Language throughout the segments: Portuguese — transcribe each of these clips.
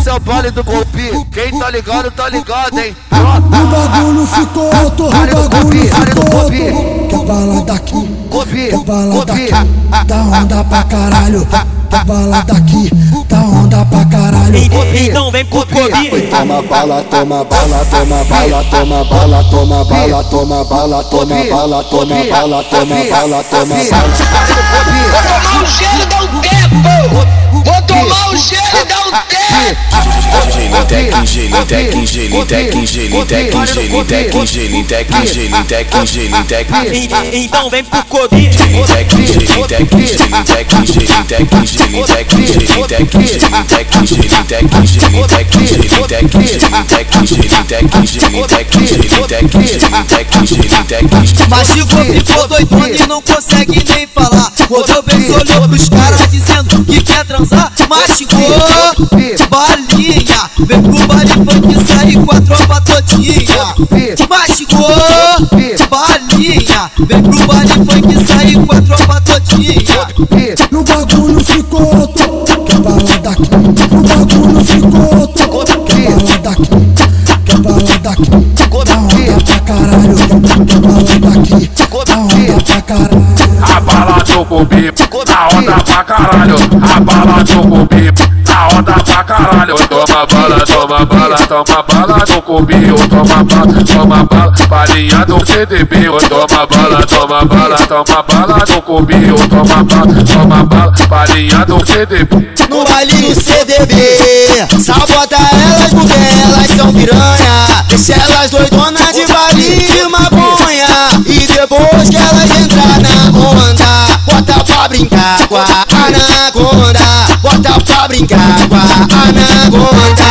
Esse é o baile do golpe. Quem tá ligado, tá ligado, hein? O bagulho ficou alto, o bagulho ficou alto. Quer bala daqui, quer bala daqui. Dá onda pra caralho, quer bala daqui. Dá onda pra caralho. Então vem pro Covid. Toma bala, toma bala, toma bala, toma bala, toma bala, toma bala, toma bala, toma bala, toma bala, toma bala. Vou tomar um gelo e dar um tempo. Gelitec, gelitec, gelitec, gelitec, gelitec, gelitec, gelitec, gelitec. Então vem pro Covid. Gelitec, gelitec, gelitec, gelitec, gelitec, gelitec, gelitec, gelitec, gelitec, gelitec, gelitec, gelitec, gelitec, gelitec, gelitec. Mastigou, ficou doidona e não consegue nem falar. Rodou bem, olhou pros caras dizendo que quer transar. Mastigou, balinha. Vem pro baile funk sair com a tropa todinha. Mastigou, balinha. Vem pro baile funk sair com a tropa todinha. E o bagulho ficou alto, quer bala daqui. O bagulho ficou alto, quer bala daqui. Quer Come aqui, caralho, que a tá aqui. Pra caralho. A bala do Cubi, da onda pra caralho. A bala do Cubi, da onda pra caralho. Toma bala, toma bala, toma bala do Cubi. Toma bala, toma bala, balinha do CDB. Toma bala, toma bala, toma bala do Cubi. Toma bala, toma bala, balinha do CDB. no baile do CDB. Sabota elas porque elas são piranha. Deixa elas doidonas de baile de maconha. E depois que elas entrar na onda, bota pra brincar com a anaconda. Bota pra brincar com a anaconda.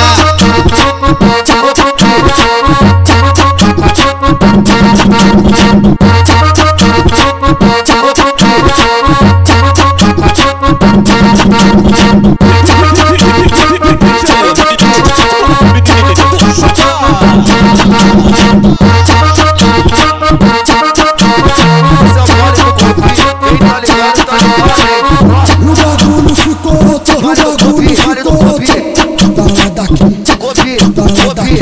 Alto, o Vale do bagulho golpe, vale do ficou golpe. alto. Quer bala daqui, Golpe, quer bala daqui.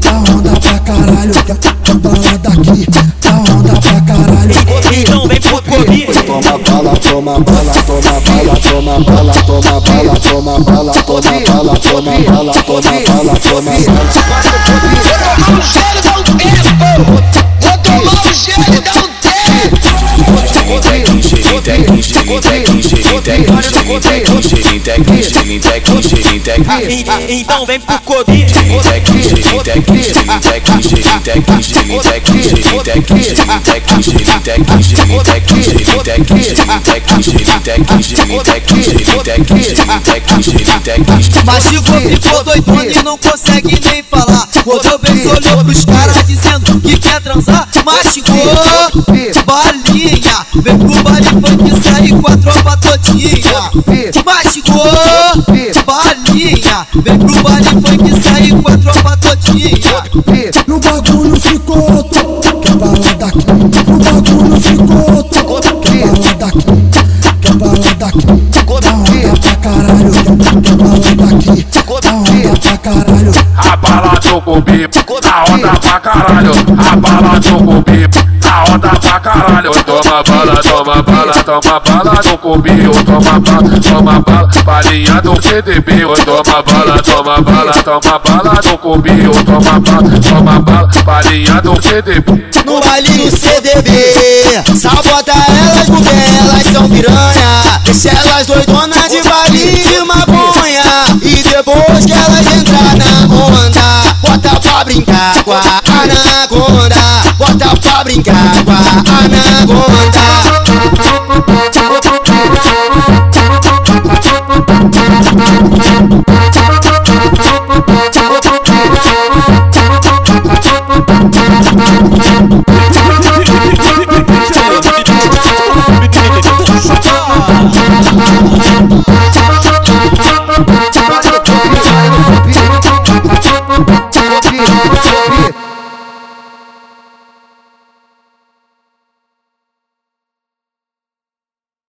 Dá onda pra caralho, quer quer bala daqui. Dá onda pra caralho. Então vem pro Covid. Toma bala, toma bala, toma bala, toma bala, toma bala, toma bala, toma bala, toma bala, toma bala, toma bala. Vou tomar um gelo e um tempo. Vou tomar um gelo gelitec, gelitec, gelitec, gelitec, gelitec. Mastigou, ficou doidona e não consegue nem falar. Rodou bem, olhou pros caras dizendo que quer transar. Mastigou, balinha. Vem pro baile foi que saí com a tropa todinha. Machucou, balinha. Vem pro baile, foi que saí com a tropa todinha. E bagulho ficou outro, que é a daqui. aqui. Bagulho ficou outro, que é a balada daqui, Que é a daqui. caralho, que a balada aqui. Caralho. A balada do bobi, a onda pra caralho. A bala do bobi onda pra caralho. Toma bala, toma bala, toma bala do Cubi. Toma bala, toma bala, balinha do CDB. Toma bala, toma bala, toma bala do Cubi. Toma bala, toma bala, balinha do CDB. no baile do CDB. Sabota elas porque elas são piranha. Deixa elas doidonas de baile de maconha. E depois que elas entrar na onda, pra brincar com a anaconda. Bota pra brincar com a anaconda.